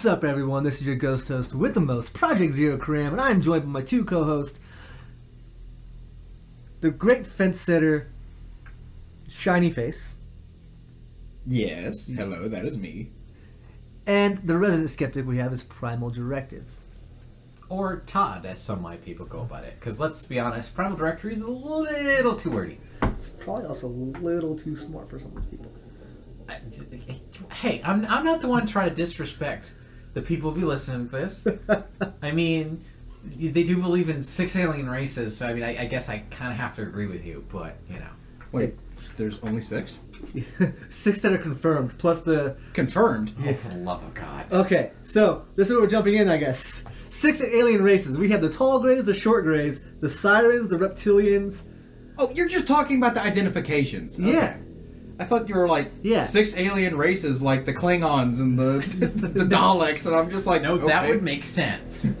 What's up, everyone? This is your ghost host with the most, Project Zero Karam, and I'm joined by my two co-hosts, the great fence sitter, Shiny Face, Yes. Mm-hmm. Hello, that is me. and the resident skeptic we have is Primal Directive. Or Todd, as some of my people go about it. Because let's be honest, Primal Directory is a little too wordy. It's probably also a little too smart for some of these people. Hey, I'm, I'm not the one trying to disrespect the people who be listening to this. I mean, they do believe in six alien races, so I mean, I, I guess I kind of have to agree with you, but, you know. Wait, there's only six? Six that are confirmed, plus the. Confirmed. Oh, for the love of God. Okay, so this is where we're jumping in, I guess. Six alien races. We have the tall grays, the short grays, the sirens, the reptilians. Oh, you're just talking about the identifications. Okay. Yeah. I thought you were like Yeah. six alien races, like the Klingons and the the Daleks, and I'm just like, No, that would make sense.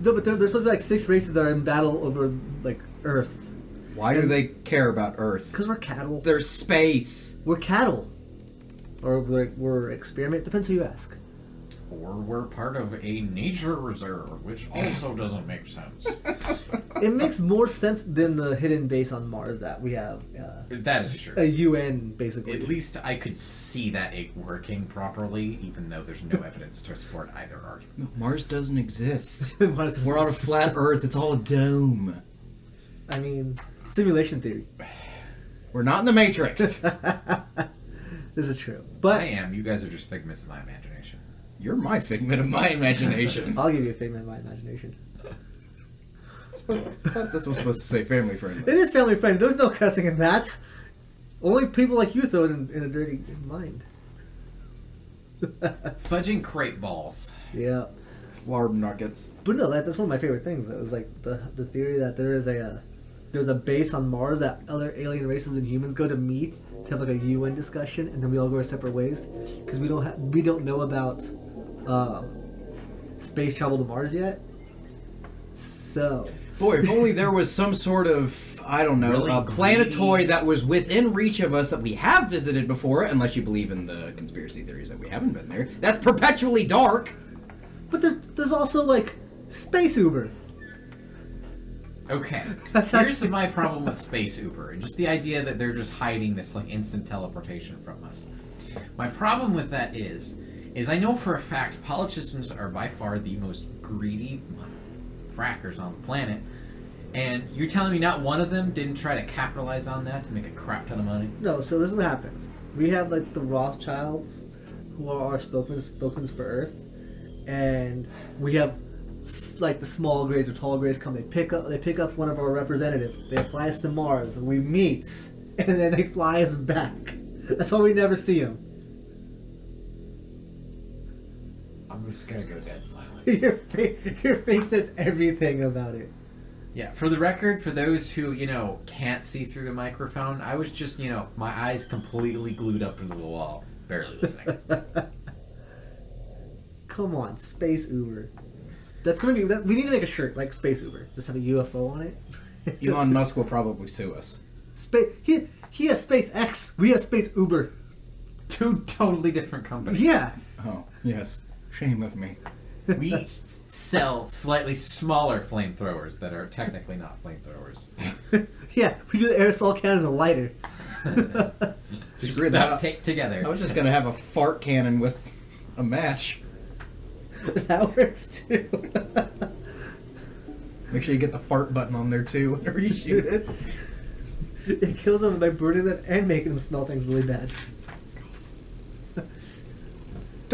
No, but there, there's supposed to be like six races that are in battle over like Earth. Why do they care about Earth? Because we're cattle. There's space. We're cattle. Or we're, we're experiment. Depends who you ask. Or we're part of a nature reserve, which also doesn't make sense. It makes more sense than the hidden base on Mars that we have. Uh, that is true. a UN, basically. At least I could see that it working properly, even though there's no evidence to support either argument. Mars doesn't exist. Mars- We're on a flat Earth. It's all a dome. I mean, simulation theory. We're not in the Matrix. this is true. But I am. You guys are just figments of my imagination. You're my figment of my imagination. I'll give you a figment of my imagination. This was supposed to say family friendly. It is family friendly. There's no cussing in that. Only people like you throw it in, in a dirty mind. Fudging crepe balls. yeah. Flarb nuggets. But no, that, that's one of my favorite things. It was like the the theory that there is a uh, there's a base on Mars that other alien races and humans go to meet to have like a UN discussion, and then we all go our separate ways because we don't have we don't know about um, space travel to Mars yet. So Boy, if only there was some sort of, I don't know, Really a planetoid greedy- that was within reach of us that we have visited before, unless you believe in the conspiracy theories that we haven't been there. That's perpetually dark. But there's, there's also like space Uber. Okay. That's Here's actually- my problem with space Uber, and just the idea that they're just hiding this like instant teleportation from us. My problem with that is, is I know for a fact politicians are by far the most greedy frackers on the planet, and you're telling me not one of them didn't try to capitalize on that to make a crap ton of money? No, so this is what happens. We have like the Rothschilds, who are our spokesmen spokesmen for Earth, and we have like the small grays or tall grays come. They pick up they pick up one of our representatives. They fly us to Mars. We meet, and then they fly us back. That's why we never see them. I'm just gonna go dead silent. Your face, your face says everything about it. Yeah, for the record, for those who, you know, can't see through the microphone, I was just, you know, my eyes completely glued up into the wall, barely listening. Come on, Space Uber. That's gonna be. That, we need to make a shirt like Space Uber. Just have a UFO on it. Elon Musk will probably sue us. Space. He he has SpaceX. We have Space Uber. Two totally different companies. Yeah. Oh, yes. Shame of me. We s- sell slightly smaller flamethrowers that are technically not flamethrowers. yeah. We do the aerosol can and a lighter. Just Screw that duct up. tape together. I was just gonna have a fart cannon with a match. that works too. Make sure you get the fart button on there too whenever you shoot it. it kills them by burning them and making them smell things really bad.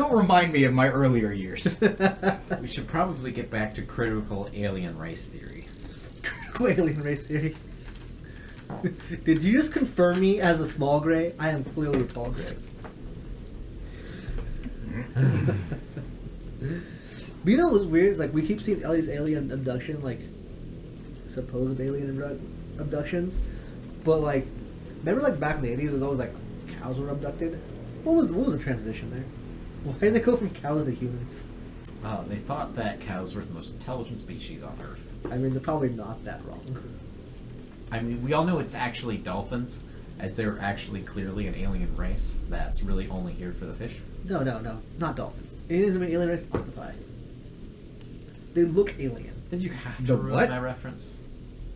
Don't remind me of my earlier years. We should probably get back to critical alien race theory. Critical alien race theory. Did you just confirm me as a small gray? I am clearly a tall gray. but you know what's weird? Is like we keep seeing Ellie's alien abduction, like supposed alien abdu- abductions, but like remember like back in the eighties, it was always like cows were abducted. What was what was the transition there? Why did they go from cows to humans? Oh, they thought that cows were the most intelligent species on Earth. I mean, they're probably not that wrong. I mean, we all know it's actually dolphins, as they're actually clearly an alien race that's really only here for the fish. No, no, no, not dolphins. Aliens are an alien race octopi. They look alien. Did you have to The ruin what? my reference?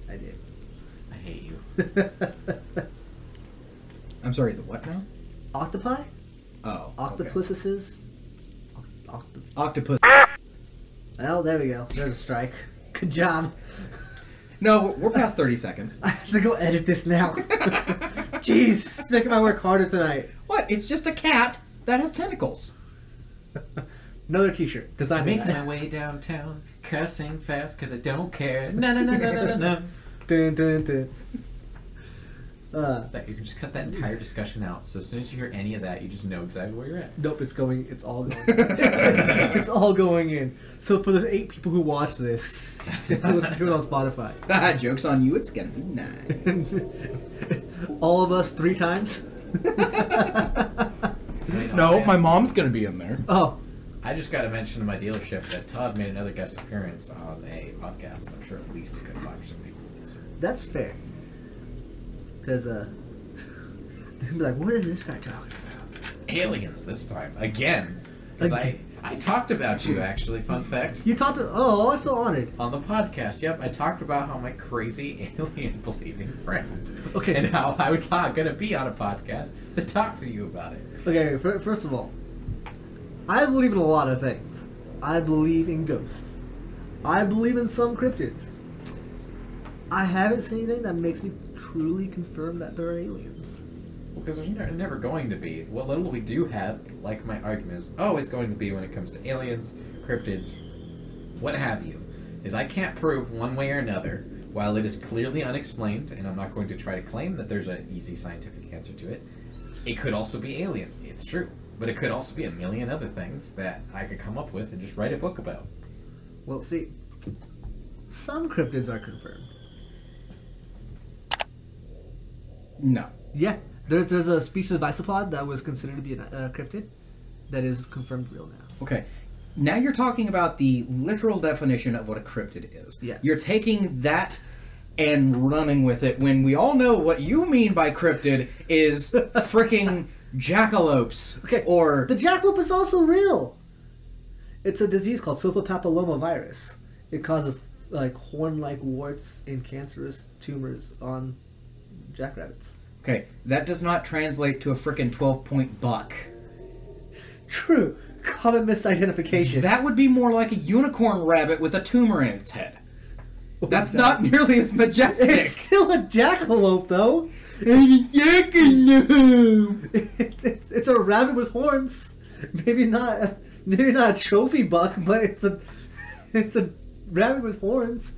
I did. I hate you. I'm sorry, the what now? octopi, Oh. okay. octopuses. Oct- octo- Octopus. well, there we go. There's a strike. Good job. No, we're past 30 seconds. I have to go edit this now. Jeez, it's making my work harder tonight. What? It's just a cat that has tentacles. Another T-shirt. Design Make that. my way downtown, cussing fast because I don't care. No, no, no, no, no, no, no. Dun, dun, dun. Uh, That you can just cut that entire discussion out. So as soon as you hear any of that, you just know exactly where you're at. nope, it's going. It's all going. it's all going in. So for the eight people who watch this, who listen to it on Spotify. Joke's on you. It's gonna be nine. all of us three times. Wait, No, my mom's gonna be in there. Oh, I just got to mention to my dealership that Todd made another guest appearance on a podcast. I'm sure at least it could five or some people. listen. that's fair. Because uh, they'd be like, "What is this guy talking about?" Aliens this time again, because I I talked about you actually. Fun fact. You talked to. Oh, I feel honored. On the podcast, yep, I talked about how my crazy alien believing friend, Okay. and how I was not gonna be on a podcast to talk to you about it. Okay, fir- first of all, I believe in a lot of things. I believe in ghosts. I believe in some cryptids. I haven't seen anything that makes me truly confirm that there are aliens. Because there's never going to be. What little we do have, like my argument is always going to be when it comes to aliens, cryptids, what have you, is I can't prove one way or another. While it is clearly unexplained, and I'm not going to try to claim that there's an easy scientific answer to it, it could also be aliens. It's true. But it could also be a million other things that I could come up with and just write a book about. Well, see, some cryptids are confirmed. No. Yeah, there's there's a species of isopod that was considered to be a uh, cryptid that is confirmed real now. Okay. Now you're talking about the literal definition of what a cryptid is. Yeah. You're taking that and running with it when we all know what you mean by cryptid is freaking jackalopes. Okay, Or the jackalope is also real. It's a disease called Silpapapilloma virus. It causes like horn-like warts and cancerous tumors on jackrabbits. Okay, that does not translate to a freaking 12 point buck. True. Common misidentification. That would be more like a unicorn rabbit with a tumor in its head. Oh, That's that? not nearly as majestic. It's still a jackalope, though. Jackalope. It's, it's, it's a rabbit with horns. Maybe not. Maybe not a trophy buck, but it's a. It's a rabbit with horns.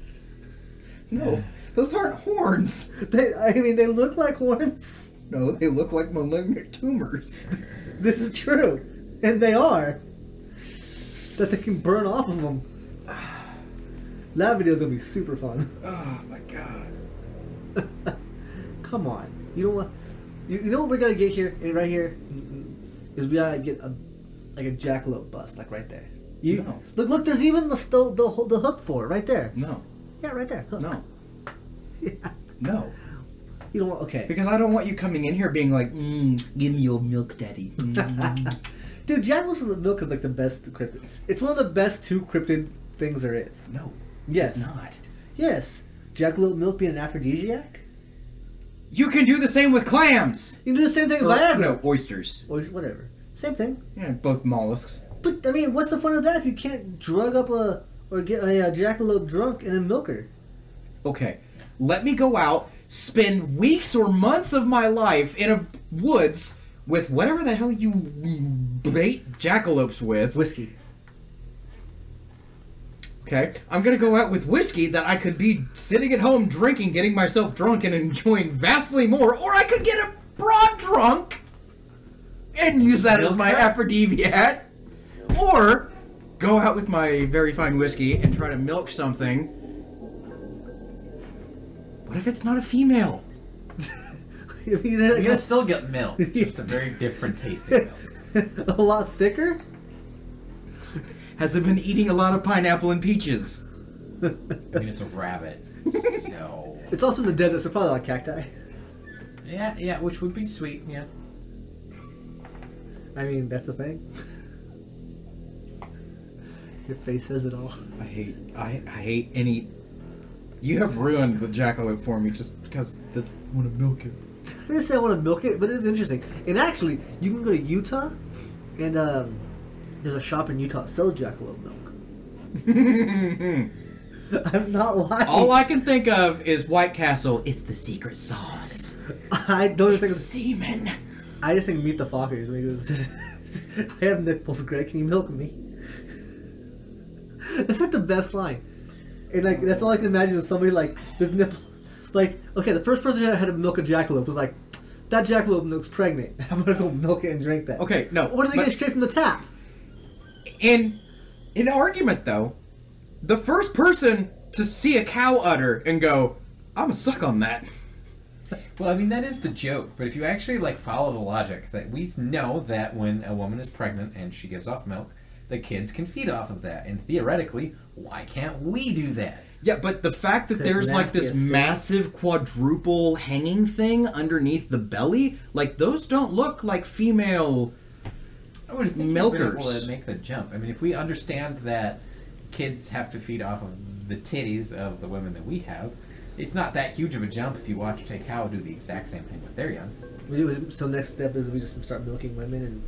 No, those aren't horns. They, I mean, they look like horns. No, they look like malignant tumors. This is true, and they are. That they can burn off of them. That video's gonna be super fun. Oh my god. Come on, you don't want. You, you know what we're gonna get here, and right here, is we gotta get a like a jackalope bust, like right there. You No. look, look. There's even the the the hook for it right there. No, Yeah, right there. Hook. no, Yeah. no. You don't want. Okay. Because I don't want you coming in here being like, mm, give me your milk, daddy. Mm. Dude, jackalopes with milk is like the best cryptid. It's one of the best two cryptid things there is. no, Yes. it's not. Yes. Jackalope milk being an aphrodisiac. You can do the same with clams. You can do the same thing with Or, Viagra. no, oysters. Or whatever. Same thing. Yeah, both mollusks. But I mean, what's the fun of that if you can't drug up a or get a, uh jackalope drunk and then milk her? Okay, let me go out, spend weeks or months of my life in a woods with whatever the hell you bait jackalopes with. Whiskey. Okay, I'm gonna go out with whiskey that I could be sitting at home drinking, getting myself drunk, and enjoying vastly more, or I could get a broad drunk and use that as my her? aphrodisiac, or go out with my very fine whiskey and try to milk something. What if it's not a female? I mean, You're gonna still get milk, just a very different tasting milk. a lot thicker. Has it been eating a lot of pineapple and peaches? I mean, it's a rabbit, so It's also in the desert, so probably like cacti. yeah, yeah, which would be sweet. Yeah, I mean, that's the thing. Your face says it all. I hate I, I hate any. You have ruined the jackalope for me just because the want to milk it. I didn't say I want to milk it, but it's interesting. And actually, you can go to Utah, and um, there's a shop in Utah that sells jackalope milk. I'm not lying. All I can think of is White Castle. It's the secret sauce. I don't even think. It's semen. I just think meet the Fockers because I have nipples, Greg. Can you milk me? That's like the best line. And like that's all I can imagine is somebody like this nipple. Like okay, the first person who had to milk a jackalope was like, that jackalope looks pregnant. I'm gonna go milk it and drink that. Okay, no. What do they but- get straight from the tap? In in argument though, the first person to see a cow udder and go, I'm gonna suck on that. Well, I mean that is the joke, but if you actually like follow the logic that we know that when a woman is pregnant and she gives off milk, the kids can feed off of that, and theoretically, why can't we do that? Yeah, but the fact that there's like this as massive quadruple hanging thing underneath the belly, like those don't look like female. I would think you'd be able to make the jump. I mean, if we understand that kids have to feed off of the titties of the women that we have, it's not that huge of a jump if you watch a cow do the exact same thing with their young. So next step is we just start milking women and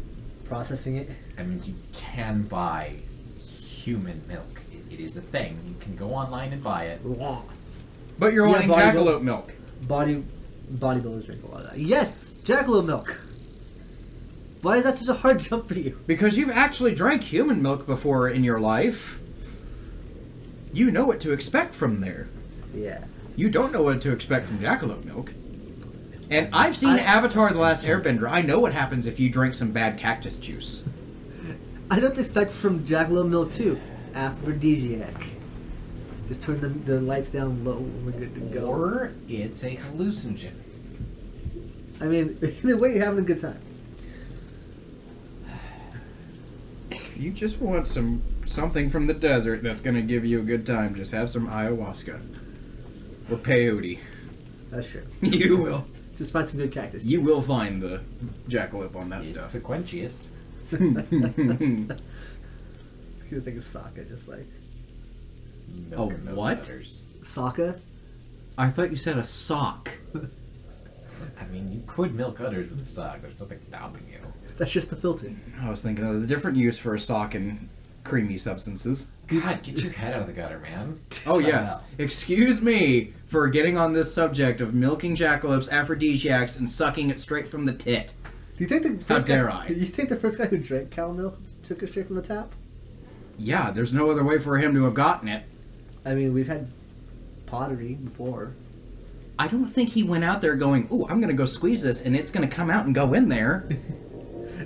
processing it. I mean, you can buy human milk. It, it is a thing. You can go online and buy it. But you're Yeah, wanting bodybuild- jackalope milk. Body bodybuilders drink a lot of that. Yes, jackalope milk. Why is that such a hard jump for you? Because you've actually drank human milk before in your life. You know what to expect from there. Yeah. You don't know what to expect from jackalope milk. And I've seen I- Avatar The Last Airbender. I know what happens if you drink some bad cactus juice. I don't expect from jackalope milk too. Aphrodisiac. Just turn the, the lights down low and we're good to go. Or it's a hallucinogen. I mean, either way, you're having a good time. If you just want some something from the desert that's gonna give you a good time, just have some ayahuasca. Or peyote. That's true. You will. Just find some good cactus. You will find the jackalope on that It's stuff. the quenchiest. You think of Sokka, just like oh, Milk A and those what? udders. Sokka. I thought you said a sock. I mean, you could milk udders with a sock. There's nothing stopping you. That's just the filter. I was thinking of a different use for a sock and creamy substances. God, get your head out of the gutter, man. Oh yes. Excuse me for getting on this subject of milking jackalopes, aphrodisiacs, and sucking it straight from the tit. Do you think the How first dare guy, I. Do you think the first guy who drank cow milk took it straight from the tap? Yeah, there's no other way for him to have gotten it. I mean, we've had pottery before. I don't think he went out there going, "Ooh, I'm gonna go squeeze this, and it's gonna come out and go in there."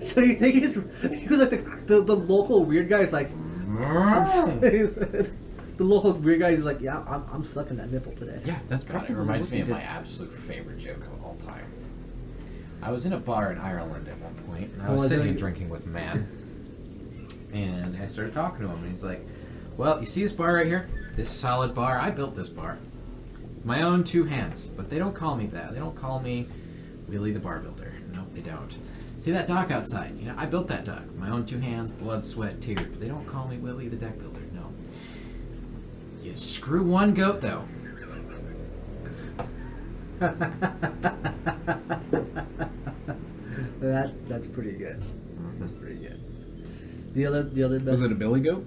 So you think he's he was like the the, the local weird guy is like the local weird guy is like yeah I'm, I'm sucking that nipple today. yeah, that's God, probably it reminds me of my absolute favorite joke of all time. I was in a bar in Ireland at one point, and I Oh, was sitting and drinking with a man. And I started talking to him, and he's like, "Well, you see this bar right here? This solid bar. I built this bar, my own two hands. But they don't call me that. They don't call me Willie the bar builder. Nope, they don't. See that dock outside? You know, I built that dock. With my own two hands, blood, sweat, tears. But they don't call me Willie the deck builder. No. You screw one goat though. that that's pretty good. That's pretty good. The other the other best. Was it a billy goat?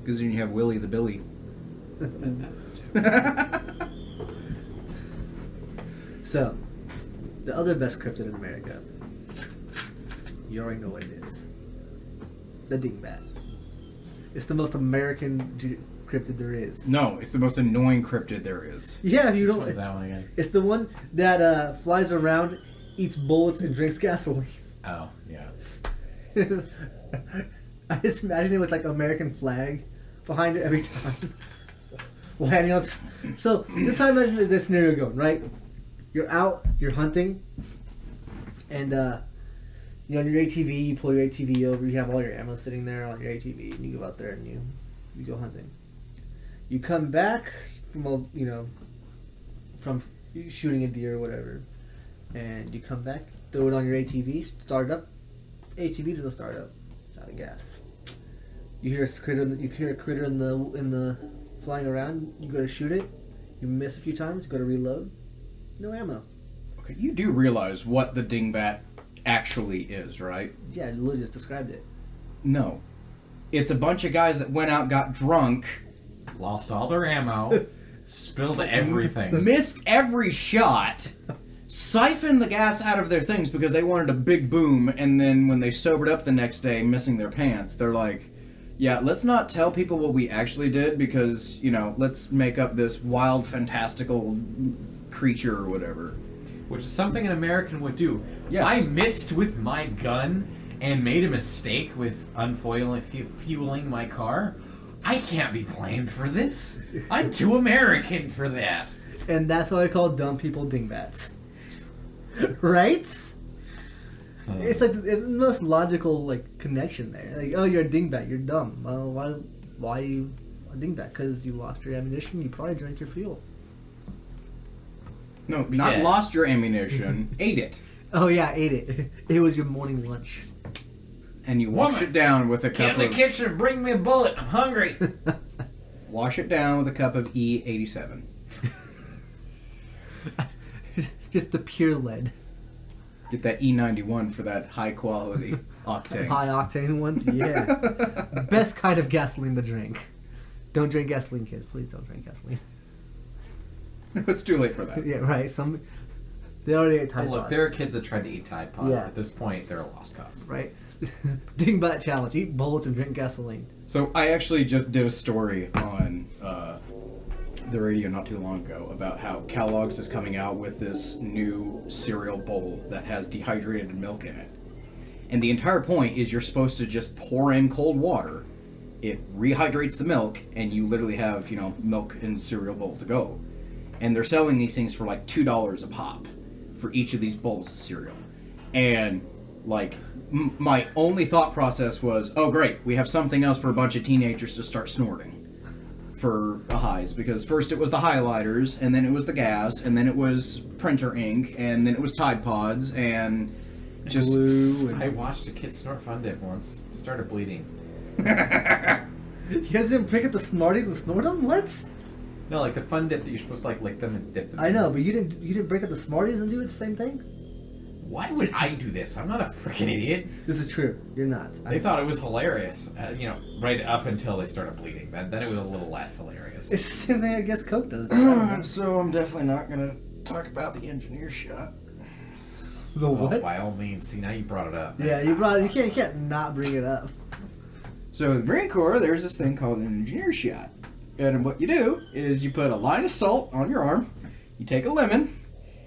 Because then you have Willie the Billy. so, the other best cryptid in America. You already know what it is. The dingbat. It's the most American ju- cryptid there is. no, it's the most annoying cryptid there is. Yeah, you Which don't. one's that one again? It's the one that uh, flies around, eats bullets, and drinks gasoline. Oh, yeah. I just imagine it with like American flag behind it every time. Landing on. s- So this time, I imagine this scenario going right. You're out, you're hunting, and uh, you know on your ATV, you pull your ATV over. You have all your ammo sitting there on your ATV, and you go out there and you you go hunting. You come back from a you know from shooting a deer or whatever, and you come back, throw it on your ATV, start it up, ATV doesn't start up. It's out of gas. You hear a critter. You hear a critter in the in the flying around. You go to shoot it. You miss a few times. You go to reload. No ammo. Okay, you do realize what the dingbat actually is, right? Yeah, Lily just described it. No. It's a bunch of guys that went out, got drunk, Lost all their ammo, spilled everything. missed every shot, siphoned the gas out of their things because they wanted a big boom, and then when they sobered up the next day, missing their pants, they're like, yeah, let's not tell people what we actually did because, you know, let's make up this wild, fantastical creature or whatever. Which is something an American would do. Yes. I missed with my gun and made a mistake with unfoiling fueling my car. I can't be blamed for this. I'm too American for that. And that's why I call dumb people dingbats. right? It's like it's the most logical like connection there. Like, oh, you're a dingbat. You're dumb. Well, why? Why are you a dingbat? Because you lost your ammunition. You probably drank your fuel. No, not dead. lost your ammunition, ate it. Oh yeah, ate it. It was your morning lunch. And you wash Woman, it down with a Get cup in the of kitchen and bring me a bullet. I'm hungry. wash it down with a cup of E87. Just the pure lead, Get that E91 for that high quality octane. high octane ones. Yeah, best kind of gasoline to drink. Don't drink gasoline, kids. Please don't drink gasoline. it's too late for that. yeah, right. Some they already ate Oh, Tide look, Pods, there are kids that tried to eat Tide Pods. Yeah. At this point, they're a lost cause. right. dingbat challenge: eat bullets and drink gasoline. So I actually just did a story on uh, the radio not too long ago about how Kellogg's is coming out with this new cereal bowl that has dehydrated milk in it. And the entire point is you're supposed to just pour in cold water. It rehydrates the milk, and you literally have, you know, milk and cereal bowl to go. And they're selling these things for like $2 a pop for each of these bowls of cereal. And, like, m- my only thought process was, oh, great, we have something else for a bunch of teenagers to start snorting for the highs because first it was the highlighters and then it was the gas and then it was printer ink and then it was Tide Pods and just Blue and I watched a kid snort Fun Dip once. Started bleeding. You guys didn't pick up the Smarties and snort them? What? No, like the Fun Dip that you're supposed to like lick them and dip them. I in. know, but you didn't. You didn't break up the Smarties and do it the same thing. Why would I do this? I'm not a freaking idiot. This is true. You're not. They thought it was hilarious, uh, you know, right up until they started bleeding. Then, then it was a little less hilarious. It's the same thing I guess Coke does. I don't know. so I'm definitely not gonna talk about the engineer shot. the Well, what? by all means, see now you brought it up. Yeah, you brought. It, you can't. You can't not bring it up. So in the Marine Corps, there's this thing called an engineer shot. And what you do is you put a line of salt on your arm, you take a lemon,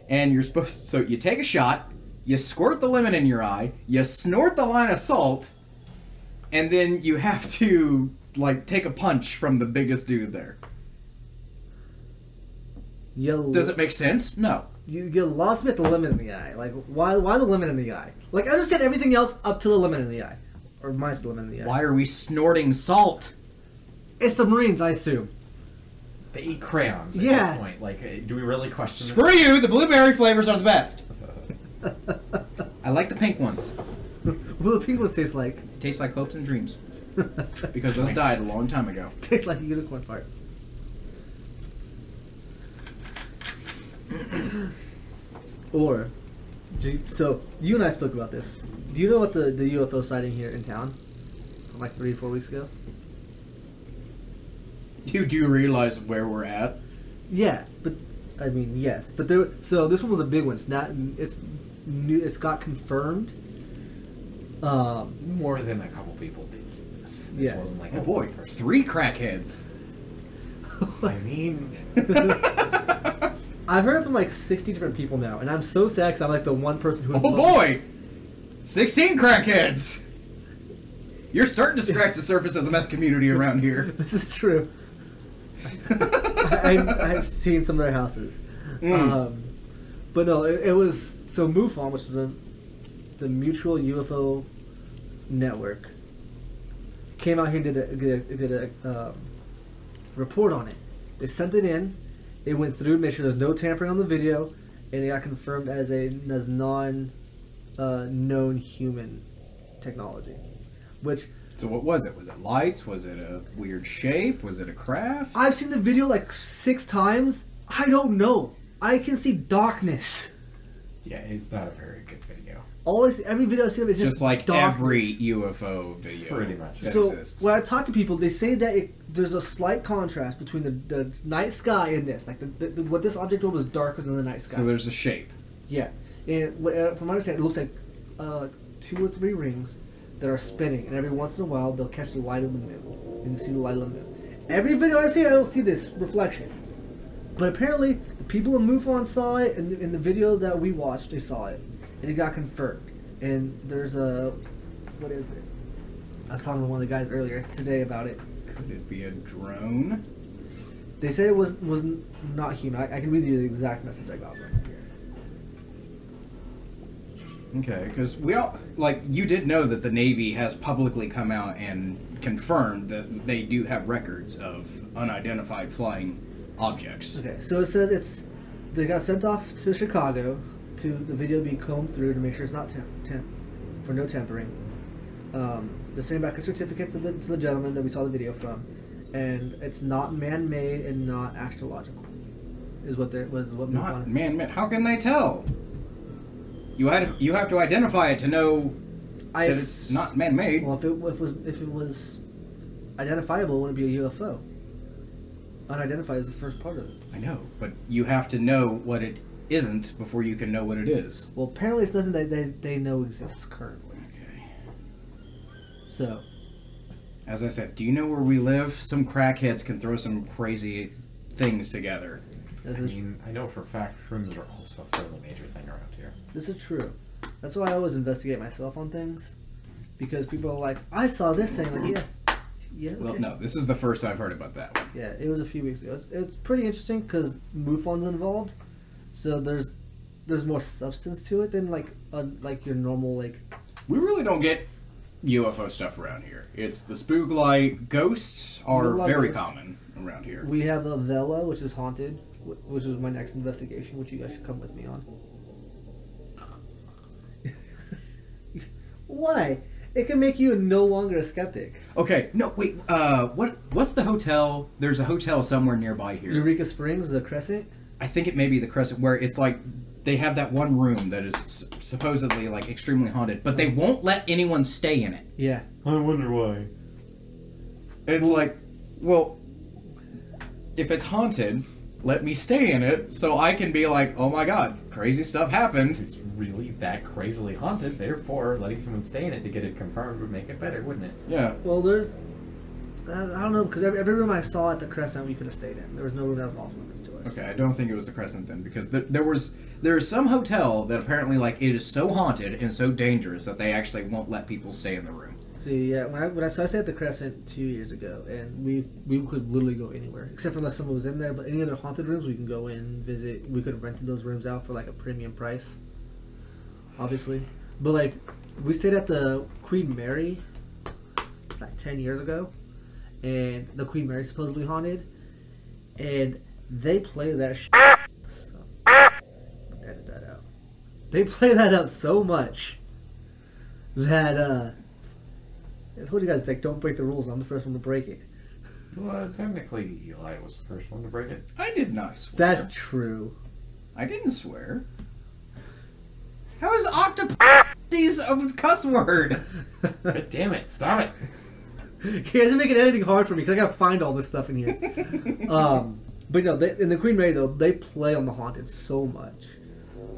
and you're supposed to, so you take a shot, you squirt the lemon in your eye, you snort the line of salt, and then you have to like take a punch from the biggest dude there. You Does it make sense? No. You you lost me at the lemon in the eye. Like why? Why the lemon in the eye? Like I understand everything else up to the lemon in the eye, or minus the lemon in the eye. Why are we snorting salt? It's the Marines, I assume. They eat crayons at Yeah. this point. Like, uh, do we really question Screw you! The blueberry flavors are the best. I like the pink ones. what do the pink ones taste like? It tastes like hopes and dreams because those died a long time ago. tastes like a unicorn fart. or, do you- so you and I spoke about this. Do you know what the the UFO sighting here in town from like three or four weeks ago? You do realize where we're at? Yeah, but I mean yes, but there. So this one was a big one. It's not. It's new. It's got confirmed. Um, More than a couple people did see this. This Yeah. wasn't like Oh a boy, one person. three crackheads. I mean, I've heard from like sixty different people now, and I'm so sad because I'm like the one person who. Oh boy, sixteen crackheads. You're starting to scratch the surface of the meth community around here. This is true. I, I've seen some of their houses. Mm. Um, but no, it, it was so MUFON, which is the the Mutual UFO Network, came out here and did a did a, did a um, report on it. They sent it in. It went through, made sure there's no tampering on the video, and it got confirmed as a as non uh, known human technology, which So what was it? Was it lights? Was it a weird shape? Was it a craft? I've seen the video like six times. I don't know. I can see darkness. Yeah, it's not a very good video. Always, every video I've seen is just, just like darkness. every UFO video Pretty much. that So exists. when I talk to people, they say that it, there's a slight contrast between the, the night sky and this. Like the, the, the- what this object was was darker than the night sky. so there's a shape. yeah, and what, uh, from my understanding, it looks like uh, two or three rings that are spinning, and every once in a while they'll catch the light of the moon, and you see the light of the moon. Every video I've seen, I don't see this reflection. But apparently, the people in MUFON saw it, and in the video that we watched, they saw it, and it got confirmed. And there's a, what is it? I was talking to one of the guys earlier today about it. Could it be a drone? They said it was was not human. I, I can read you the exact message I got from. Okay, because we all like you did know that the Navy has publicly come out and confirmed that they do have records of unidentified flying objects. Okay, so it says it's they got sent off to Chicago to the video be combed through to make sure it's not temp, temp for no tampering. Um, they're sending back a certificate to the to the gentleman that we saw the video from, and it's not man-made and not astrological. Is what they're was what Not man, man. How can they tell? You had you have to identify it to know I that it's not man-made. Well, if it, if it was if it was identifiable, it wouldn't be a UFO. Unidentified is the first part of it. I know, but you have to know what it isn't before you can know what it is. Well, apparently it's nothing that they, they know exists currently. Okay. So, As I said, do you know where we live? Some crackheads can throw some crazy things together. This I is mean, I know for a fact shrooms are also a fairly major thing around here. this is true. That's why I always investigate myself on things, because people are like, "I saw this thing." Like, yeah, yeah. Well, no, this is the first I've heard about that one. Yeah, it was a few weeks ago. It's, it's pretty interesting because MUFON's involved, so there's there's more substance to it than like a, like your normal like We really don't get UFO stuff around here. It's the spook light. Ghosts are very ghosts. common around here. We have a Vela, which is haunted, which is my next investigation, which you guys should come with me on. Why? It can make you no longer a skeptic. Okay, no, wait. Uh, what? What's the hotel? There's a hotel somewhere nearby here. Eureka Springs, the Crescent. I think it may be the Crescent, where it's like they have that one room that is s- supposedly like extremely haunted, but they won't let anyone stay in it. Yeah. I wonder why. It's like, well, if it's haunted, let me stay in it so I can be like, oh my god, crazy stuff happened. It's really that crazily haunted, therefore letting someone stay in it to get it confirmed would make it better, wouldn't it? Yeah. Well, there's. I I don't know because every, every room I saw at the Crescent we could have stayed in. There was no room that was off limits to us. Okay, I don't think it was the Crescent then, because th- there was there is some hotel that apparently like it is so haunted and so dangerous that they actually won't let people stay in the room. See, yeah, when I when I, so I stayed at the Crescent two years ago, and we we could literally go anywhere except for unless someone was in there. But any other haunted rooms, we can go in, visit. We could have rented those rooms out for like a premium price, obviously. But like, we stayed at the Queen Mary like ten years ago, and the Queen Mary supposedly haunted, and they play that. Sh- so, edit that out. They play that up so much that uh. I told you guys like don't break the rules. I'm the first one to break it. Well, technically, Eli was the first one to break it. I did not swear. That's true. I didn't swear. How is octopus a cuss word? God damn it, stop it! you guys are making editing hard for me because I gotta find all this stuff in here. um, but no, they, in the Queen Mary though, they play on the haunted so much.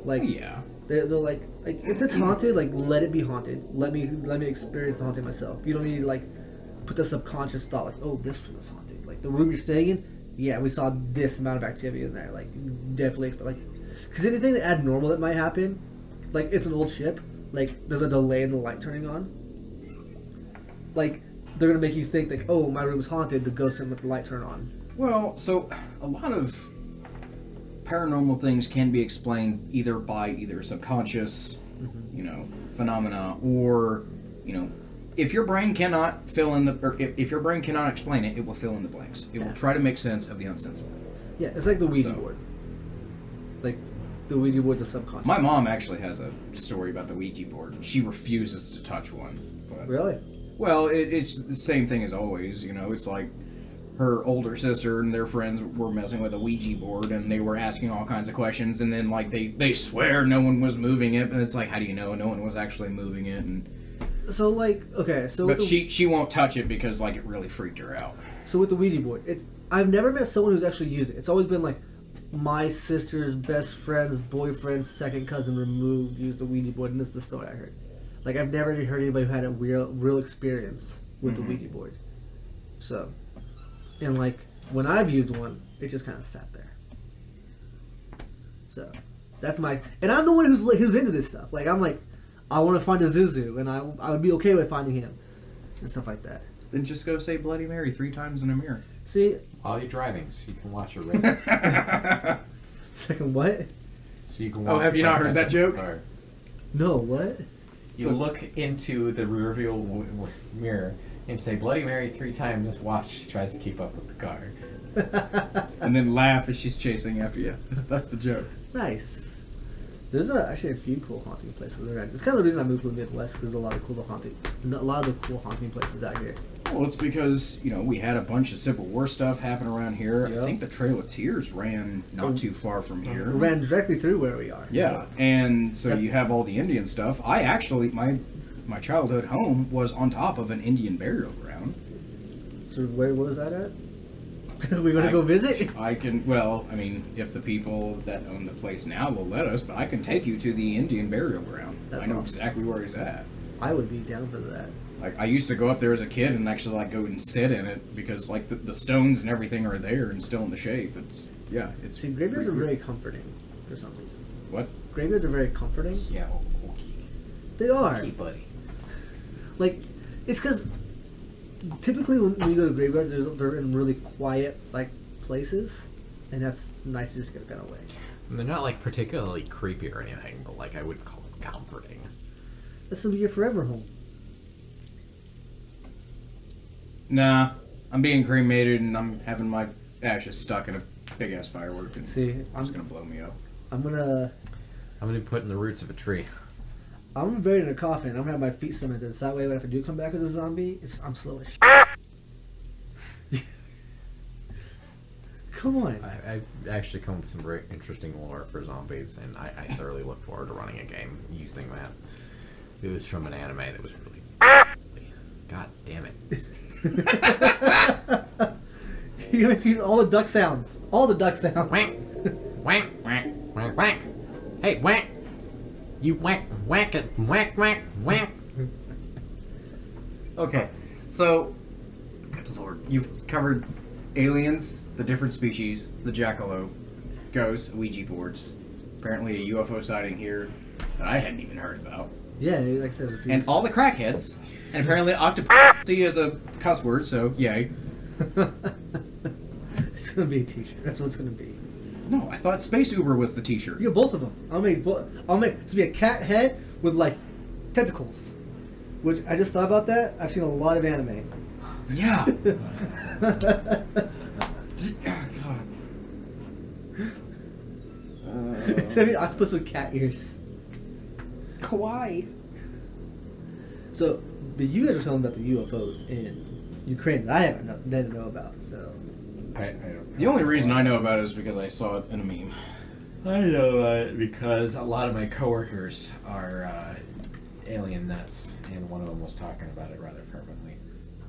Like yeah. They're, they're like, like if it's haunted, like let it be haunted. Let me let me experience the haunting myself. You don't need to like put the subconscious thought like, oh, this room is haunted. Like the room you're staying in, yeah, we saw this amount of activity in there. Like definitely, like because anything abnormal that might happen, like it's an old ship. Like there's a delay in the light turning on. Like they're gonna make you think like, oh, my room's haunted. The ghost didn't let the light turn on. Well, so a lot of paranormal things can be explained either by either subconscious, mm-hmm. you know, phenomena, or you know, if your brain cannot fill in the, or if, if your brain cannot explain it, it will fill in the blanks. It will try to make sense of the unsensible. Yeah, it's like the Ouija So- board. Like the Ouija board's a subconscious. My mom actually has a story about the Ouija board. She refuses to touch one. But really? well, it, it's the same thing as always. You know, it's like her older sister and their friends were messing with a Ouija board, and they were asking all kinds of questions, and then like they they swear no one was moving it, and it's like, how do you know no one was actually moving it? And So like, okay, so but the, she she won't touch it because like it really freaked her out. so with the Ouija board, it's I've never met someone who's actually used it. It's always been like my sister's best friend's boyfriend's second cousin removed used the Ouija board, and this is the story I heard. Like I've never heard anybody who had a real real experience with the mm-hmm. Ouija board. So, and like when I've used one, it just kind of sat there. So, that's my and I'm the one who's who's into this stuff. Like I'm like, I want to find a Zuzu, and I I would be okay with finding him, and stuff like that. Then just go say Bloody Mary three times in a mirror. See, While you're driving, so you can watch a race. second what? so you can Oh, have you not heard that joke? car. No, what? You So- look into the rearview w- w- mirror and say Bloody Mary three times. and Watch she tries to keep up with the car. and then laugh as she's chasing after you. That's the joke. nice. There's a, actually a few cool haunting places around. It's kind of the reason I moved to the Midwest because there's a lot of cool haunting, a lot of the cool haunting places out here. Well, it's because you know we had a bunch of Civil War stuff happen around here. Yep. I think the Trail of Tears ran not too far from We here. ran directly through where we are. Yeah, and so That's- you have all the Indian stuff. I actually my my childhood home was on top of an Indian burial ground. So where was that at? we gonna go visit? I can well, I mean, if the people that own the place now will let us, but I can take you to the Indian burial ground. That's I know awesome. exactly where he's at. I would be down for that. Like I used to go up there as a kid and actually like go and sit in it because like the, the stones and everything are there and still in the shape. It's yeah, it's See, graveyards are very comforting for some reason. what? Graveyards are very comforting. Yeah, okay. They are. Okay, buddy. Like, it's because typically when, when you go to graveyards, there's, they're in really quiet like places, and that's nice to just get kind of away. And they're not like particularly creepy or anything, but like I wouldn't call them comforting. This gonna be your forever home. Nah, I'm being cremated and I'm having my ashes stuck in a big ass firework and See, it's I'm just gonna blow me up. I'm gonna I'm gonna be put in the roots of a tree. I'm buried in a coffin. I'm gonna have my feet cemented. So that way, when if I do come back as a zombie, it's I'm slow as. Shit. come on. I, I've actually come up with some very interesting lore for zombies, and I, I thoroughly look forward to running a game using that. It was from an anime that was really. God damn it. You're gonna use all the duck sounds. All the duck sounds. Wank! Wank! Wank! Wank! Hey, wank! You whack, whack it! whack, whack, whack. Okay, so good lord, you've covered aliens, the different species, the jackalope, ghosts, Ouija boards, apparently a UFO sighting here that I hadn't even heard about, Yeah, like I said, a few. and all the crackheads, and apparently octopus is a cuss word, so yay. it's gonna be a T-shirt. That's what it's gonna be. No, I thought Space Uber was the T-shirt. You get both of them. I'll make. Bo- I'll make. It's gonna be a cat head with like tentacles. Which I just thought about that. I've seen a lot of anime. Yeah. Instead God. of an octopus with cat ears. Kawaii. So, but you guys were telling about the UFOs in Ukraine that I haven't know, didn't know about. So, I, I don't The only reason I know about it is because I saw it in a meme. I know that because a lot of my coworkers are uh, alien nuts, and one of them was talking about it rather fervently.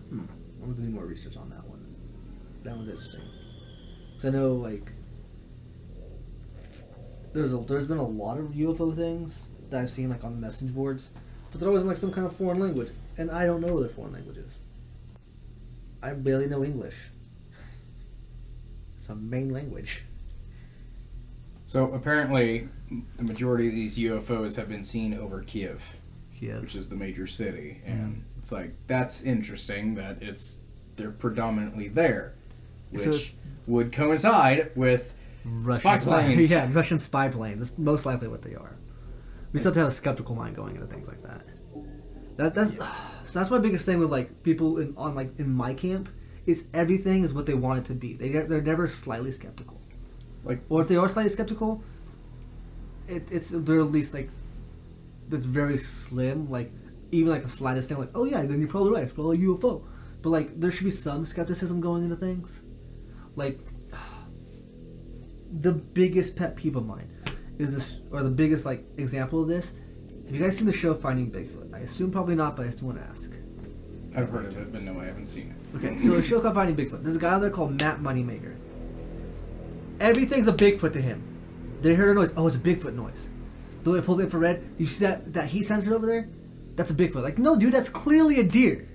hmm, I'm gonna do more research on that one. That one's interesting. Cause I know like there's a, there's been a lot of UFO things that I've seen like on the message boards, but they're always in like some kind of foreign language, and I don't know their foreign languages. I barely know English. Main language. So apparently, the majority of these UFOs have been seen over Kiev, Yeah. which is the major city, mm-hmm. and it's like that's interesting that it's they're predominantly there, which So would coincide with Russian spy planes. Yeah, Russian spy planes. That's most likely what they are. We still have to have a skeptical mind going into things like that. That that's so that's my biggest thing with like people in on like in my camp is everything is what they want it to be. They they're never slightly skeptical. Like- or if they are slightly skeptical, it, it's they're at least like that's very slim. Like even like the slightest thing, like oh yeah, then you're probably right. It's probably a UFO. But like there should be some skepticism going into things. Like the biggest pet peeve of mine is this, or the biggest like example of this. Have you guys seen the show Finding Bigfoot? I assume probably not, but I still want to ask. I've heard of it, but no, I haven't seen it. Okay, so the show called Finding Bigfoot. There's a guy out there called Matt Moneymaker. Everything's a Bigfoot to him. They heard a noise. Oh, it's a Bigfoot noise. The way they pulled the infrared, you see that that heat sensor over there? That's a Bigfoot. Like, no, dude, that's clearly a deer.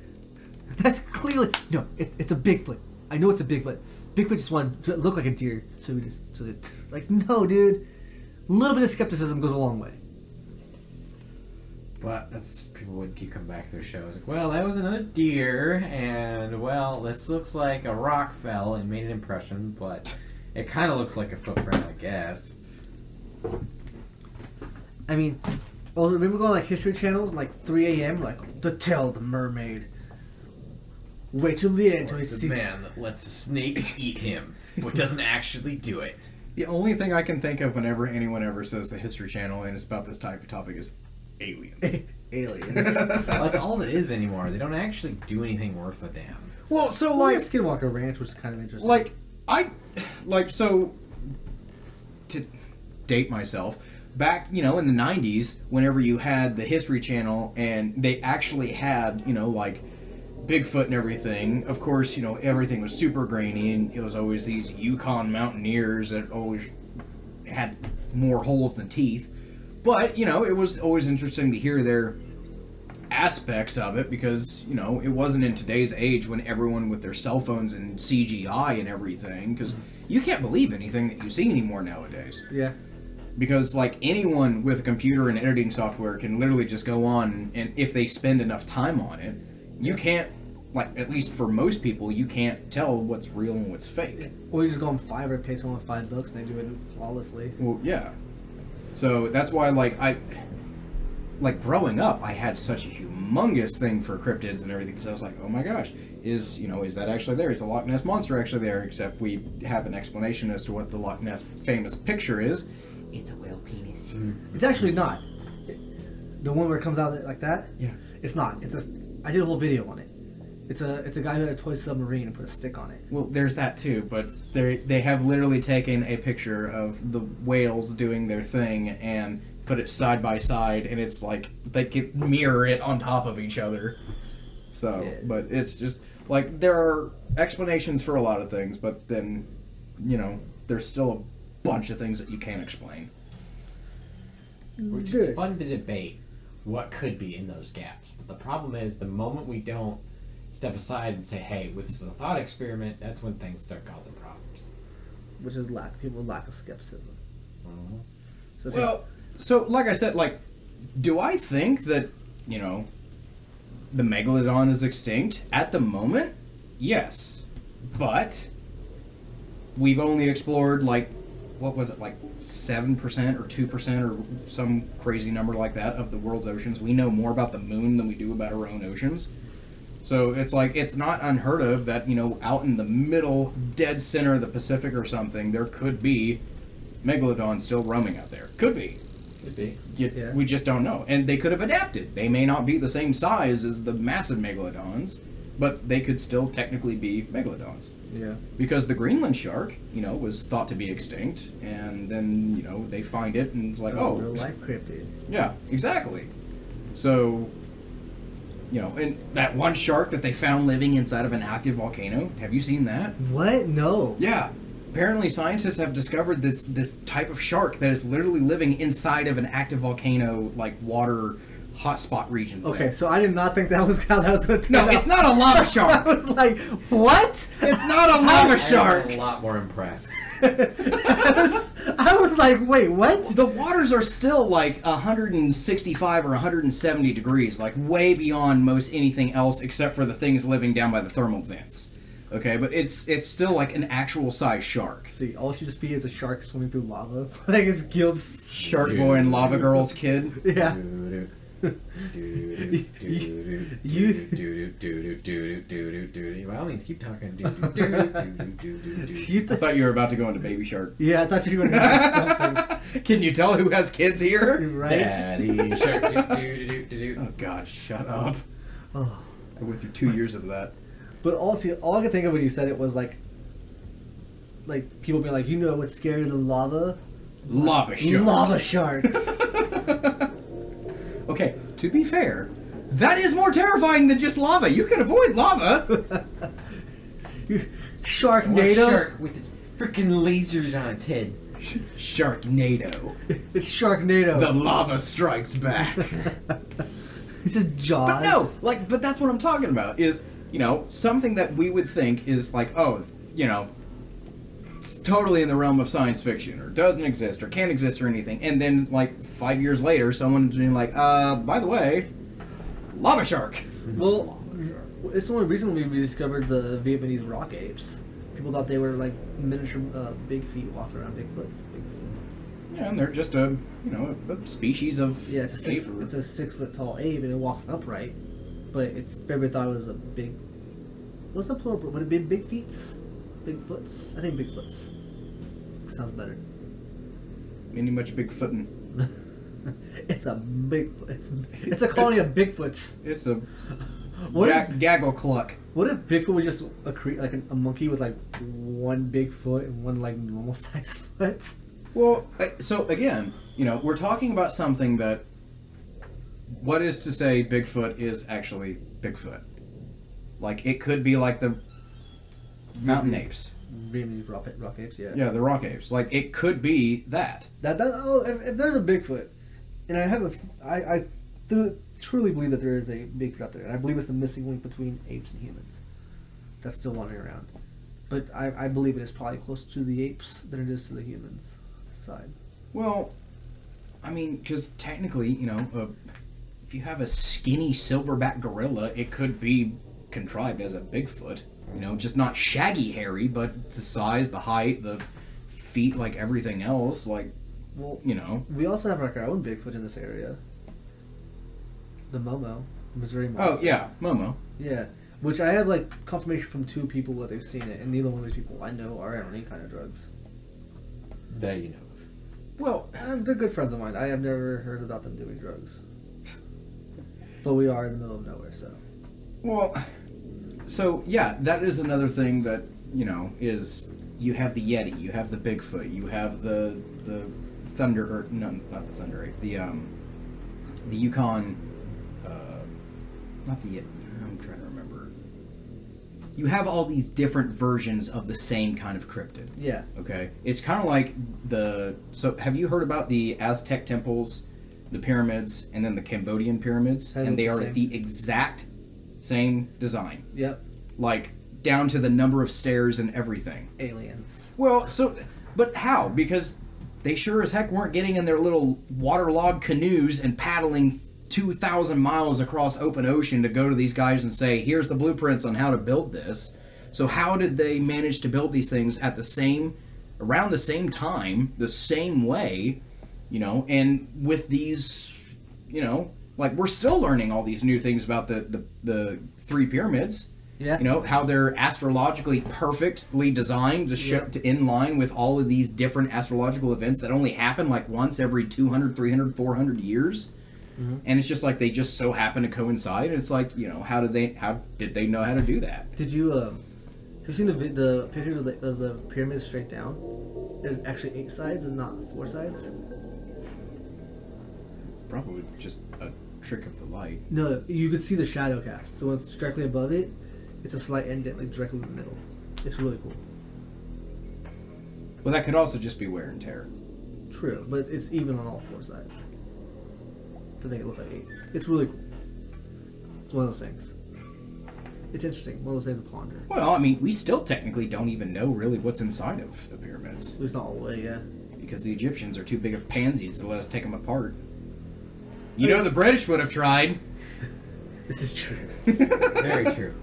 That's clearly no. It, it's a Bigfoot. I know it's a Bigfoot. Bigfoot just wanted to look like a deer, so we just so that like no, dude. A little bit of skepticism goes a long way. But that's people would keep coming back to their shows. Like, well, that was another deer, and well, this looks like a rock fell and made an impression, but it kind of looks like a footprint, I guess. I mean, well, remember going like History channels like 3 a.m. like the tail of the mermaid. Wait till the end till you the see. man that lets a snake eat him, but doesn't actually do it. The only thing I can think of whenever anyone ever says the History Channel and it's about this type of topic is aliens. Aliens. Well, that's all it is anymore. They don't actually do anything worth a damn. well, so well, like, Skinwalker Ranch, which is kind of interesting. like I, like so. To date myself, back you know in the '90s, whenever you had the History Channel and they actually had you know like Bigfoot and everything. Of course, you know everything was super grainy, and it was always these Yukon mountaineers that always had more holes than teeth. But you know, it was always interesting to hear their aspects of it because you know it wasn't in today's age when everyone with their cell phones and CGI and everything because mm-hmm. you can't believe anything that you see anymore nowadays. Yeah, because like anyone with a computer and editing software can literally just go on and if they spend enough time on it you can't like at least for most people you can't tell what's real and what's fake. Or you just go on Fiverr, pay someone five bucks, and they do it flawlessly. well yeah so that's why like i like growing up i had such a humongous thing for cryptids and everything because i was like oh my gosh is you know is that actually there is a loch ness monster actually there except we have an explanation as to what the loch ness famous picture is it's a whale penis mm. It's actually not. It- the one where it comes out like that. yeah It's not. It's a. I did a whole video on it. It's a. It's a guy who had a toy submarine and put a stick on it. Well, there's that too, but they they have literally taken a picture of the whales doing their thing and put it side by side, and it's like they can mirror it on top of each other. So, Yeah. but it's just like there are explanations for a lot of things, but then you know there's still a bunch of things that you can't explain. Which is fun to debate what could be in those gaps. But the problem is the moment we don't step aside and say, hey, this is a thought experiment, that's when things start causing problems. which is lack people lack of skepticism. Mm-hmm. So it's Well, so like I said, like, do I think that you know the megalodon is extinct at the moment? Yes, but we've only explored like what was it like seven percent or two percent or some crazy number like that of the world's oceans. We know more about the moon than we do about our own oceans. So it's like it's not unheard of that you know out in the middle, dead center of the Pacific or something, there could be megalodons still roaming out there. Could be. Could be. You- Yeah. We just don't know. And they could have adapted. They may not be the same size as the massive megalodons, but they could still technically be megalodons. yeah. Because the Greenland shark, you know, was thought to be extinct, and then, you know, they find it and it's like, oh, oh real life cryptid. yeah, exactly. So, you know, and that one shark that they found living inside of an active volcano, have you seen that? What? No. Yeah. Apparently, scientists have discovered this this type of shark that is literally living inside of an active volcano, like water hotspot region. thing. Okay, so I did not think that was how that was going to No, turn it's not a lava shark. I was like, what? It's not a lava I'm shark. a lot more impressed. I, was, like, wait, what? The waters are still like 165 or 170 degrees, like way beyond most anything else except for the things living down by the thermal vents. Okay, but it's it's still like an actual size shark. See, all should just be is a shark swimming through lava. like it's gills. Shark boy and lava girl's kid. Yeah. you, by all means, keep talking. I thought you were about to go into Baby Shark. Yeah, I thought you were going to do something. Can you tell who has kids here? Daddy Shark. Oh, God, shut up. Oh. I went through two years of that. But also, all I could think of when you said it was like, like people being like, you know what's scarier than lava? Lava sharks. Lava sharks okay, to be fair, that is more terrifying than just lava. You can avoid lava. You- What Sharknado. shark with its freaking lasers on its head? Sharknado. It's Sharknado. The lava strikes back. it's just Jaws. But no, like, but that's what I'm talking about. Is you know something that we would think is like, oh, you know, it's totally in the realm of science fiction, or doesn't exist, or can't exist, or anything, and then like five years later, someone's being like, uh, by the way, lava shark. Well, it's only recently we discovered the Vietnamese rock apes. People thought they were like miniature uh, big feet walking around Bigfoots. Bigfoots. Yeah, and they're just a you know a, species of Yeah, it's a six, it's a six foot tall ape and it walks upright, but it's everybody thought it was a big. What's the plural? Would it be big feets? Bigfoots? I think Bigfoots. Sounds better. Any much Bigfootin'. it's a big. It's it's a colony of Bigfoots. It's a What ga- if, gaggle cluck. what if Bigfoot was just a cre- like a, monkey with like one big foot and one like normal sized foot? Well, I- so again, you know, we're talking about something that. What is to say Bigfoot is actually Bigfoot? Like, it could be like the mountain apes. Vietnamese rock, rock apes, yeah. Yeah, the rock apes. Like, it could be that. That, that oh, if, if there's a Bigfoot, and I have a, I, I th- truly believe that there is a Bigfoot out there, and I believe it's the missing link between apes and humans. That's still wandering around, but I, I believe it is probably closer to the apes than it is to the humans side. Well, I mean, because technically, you know, uh, if you have a skinny silverback gorilla, it could be contrived as a Bigfoot. You know, just not shaggy hairy, but the size, the height, the feet, like everything else. Like, Well, you know. we also have like our own Bigfoot in this area. The Momo, the Missouri Momo. Oh yeah, Momo. yeah. Which I have like confirmation from two people that they've seen it, and neither one of these people I know are on any kind of drugs. That you know of. Well, Um, they're good friends of mine. I have never heard about them doing drugs. But we are in the middle of nowhere, so. well, so yeah, that is another thing that you know is you have the Yeti, you have the Bigfoot, you have the the Thunder, or no, not the Thunder Ape, the um, the Yukon, uh, not the Yeti. I'm trying to remember. You have all these different versions of the same kind of cryptid. Yeah. Okay, it's kind of like the. So, have you heard about the Aztec temples, the pyramids, and then the Cambodian pyramids? And they the are same. the exact same design, Yep. like down to the number of stairs and everything. Aliens. Well, so, but how? Because they sure as heck weren't getting in their little waterlogged canoes and paddling 2,000 miles across open ocean to go to these guys and say, here's the blueprints on how to build this. So, how did they manage to build these things at the same, around the same time, the same way, you know, and with these, you know, like we're still learning all these new things about the, the, the three pyramids Yeah. you know how they're astrologically perfectly designed to show Yeah. to in line with all of these different astrological events that only happen like once every 200 300 400 years Mm-hmm. and it's just like they just so happen to coincide and it's like you know how did they how did they know how to do that Did you, um, have you seen the, the pictures of the, of the pyramid straight down? There's actually eight sides and not four sides. probably just a trick of the light No, you can see the shadow cast. So when it's directly above it, it's a slight indent, like directly in the middle. It's really cool. well that could also just be wear and tear True, but it's even on all four sides. To make it look like eight. It's really cool. It's one of those things. It's interesting. One of those things to ponder. well i mean we still technically don't even know really what's inside of the pyramids At least not all the way, yeah. because the egyptians are too big of pansies to let us take them apart you know the british would have tried This is true. Very true.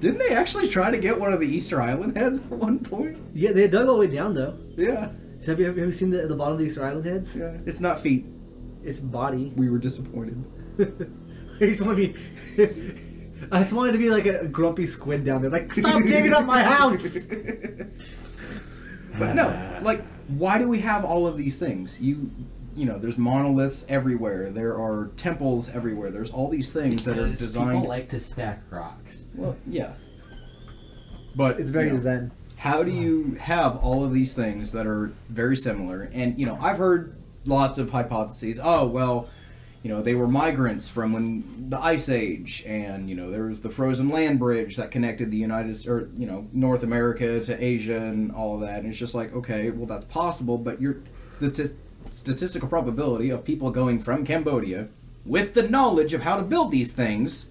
Didn't they actually try to get one of the Easter Island heads at one point? Yeah, they dug all the way down though. Yeah. Have you, have you seen the, the bottom of the Easter Island heads? Yeah. It's not feet. its body. We were disappointed. I just want to be. I just wanted to be like a grumpy squid down there. Like, stop digging up my house. But no, like, why do we have all of these things? You, you know, there's monoliths everywhere. There are temples everywhere. There's all these things that are Because designed. People like to stack rocks. well, yeah. But It's very you know, zen. how do you have all of these things that are very similar? And you know, I've heard lots of hypotheses. Oh, well, you know, they were migrants from when the Ice Age, and you know, there was the frozen land bridge that connected the United or you know North America to Asia and all of that. And it's just like, okay, well, that's possible, but you're the t- statistical probability of people going from Cambodia with the knowledge of how to build these things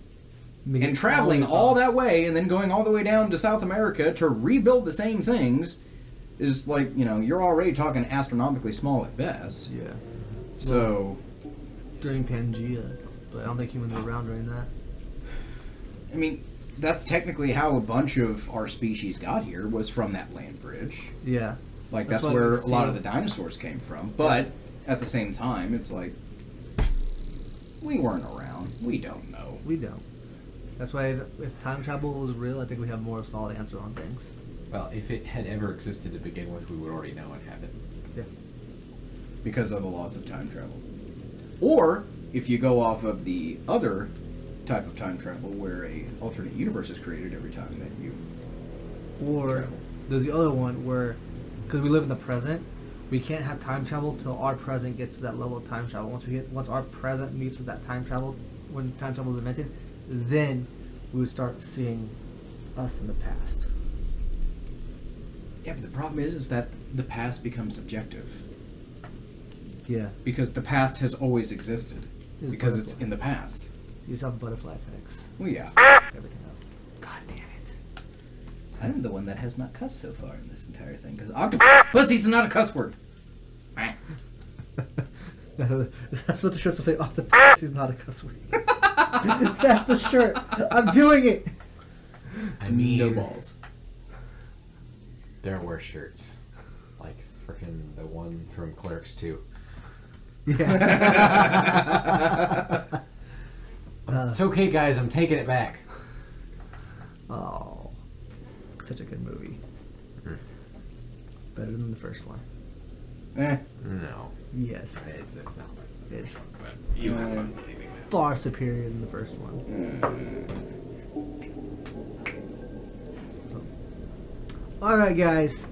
and traveling all that way and then going all the way down to South America to rebuild the same things is like, you know, you're already talking astronomically small at best. Yeah. So, During Pangea, but I don't think humans were around during that. I mean, that's technically how a bunch of our species got here was from that land bridge. Yeah. Like That's that's, where a lot of the dinosaurs came from. But at the same time, it's like we weren't around. We don't know. We don't. That's why if if time travel was real, I think we have more of a solid answer on things. Well, if it had ever existed to begin with, we would already know and have it. Yeah. because of the laws of time travel. Or if you go off of the other type of time travel where a alternate universe is created every time that you Or Travel. there's the other one where, because we live in the present, we can't have time travel till our present gets to that level of time travel. Once we get, once our present meets with that time travel, when time travel is invented, then we would start seeing us in the past. Yeah, but the problem is is that the past becomes subjective. Yeah. Because the past has always existed. It's because it's in the past. You just have butterfly effects. Well yeah. Everything else. God damn it. I'm the one that has not cussed so far in this entire thing, because octopus is not a cuss word. That's what the shirt will say. Octopus is not a cuss word. That's the shirt. I'm doing it. I mean, no balls. there are worse shirts. Like freaking the one from Clerks 2. Yeah. Uh, It's okay, guys. I'm taking it back. oh, such a good movie. Better than the first one. Eh. No, Yes, it's, it's not. it's But you have fun believing that. far superior than the first one. So. All right, guys.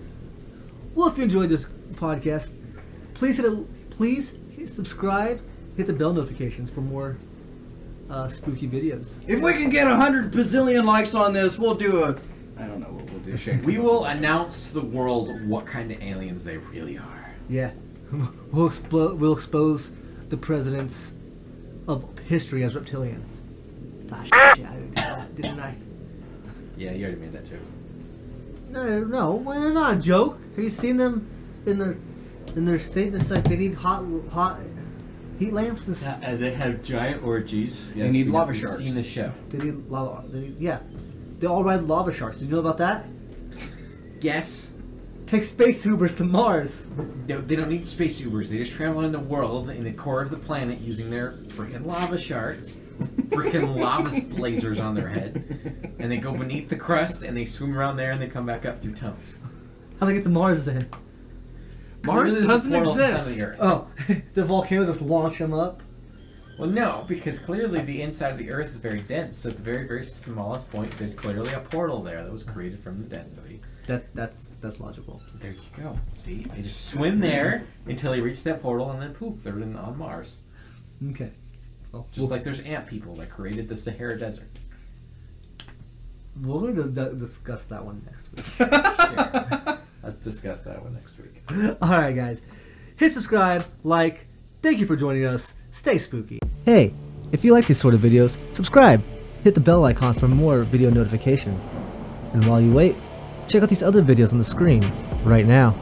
Well, if you enjoyed this podcast, please hit a please hit subscribe, hit the bell notifications for more uh, spooky videos. If we can get a hundred bazillion likes on this, we'll do a I don't know what we'll do. Shane. We will announce to the world what kind of aliens they really are. Yeah, we'll explo- we'll expose the presidents of history as reptilians. Ah, shit, I did that, didn't I? Yeah, you already made that joke. No, no, well, it's not a joke. Have you seen them in their in their state? It's like they need hot hot heat lamps. And s- they have giant orgies. They need we- lava we've sharks. Seen the show. They need lava. They need, yeah, they all ride lava sharks. Did you know about that? Yes. Take space Ubers to Mars. They, they don't need space Ubers. They just travel in the world in the core of the planet using their freaking lava sharks, freaking lava lasers on their head, and they go beneath the crust and they swim around there and they come back up through tunnels. How do they get to Mars then? Mars Clearly there's a doesn't portal to the center of exist. the Earth. Oh, the volcanoes just launch them up. Well, no, because clearly the inside of the Earth is very dense. So at the very, very smallest point, there's clearly a portal there that was created from the density. That that's that's logical. There you go. See, they just swim there until they reach that portal, and then poof, they're in, on Mars. Okay. Well, Just like there's ant people that created the Sahara Desert. we're going to d- discuss that one next week. Let's discuss that one next week. All right, guys. Hit subscribe, like. Thank you for joining us. Stay spooky. Hey, if you like these sort of videos, subscribe. Hit the bell icon for more video notifications. And while you wait, check out these other videos on the screen right now.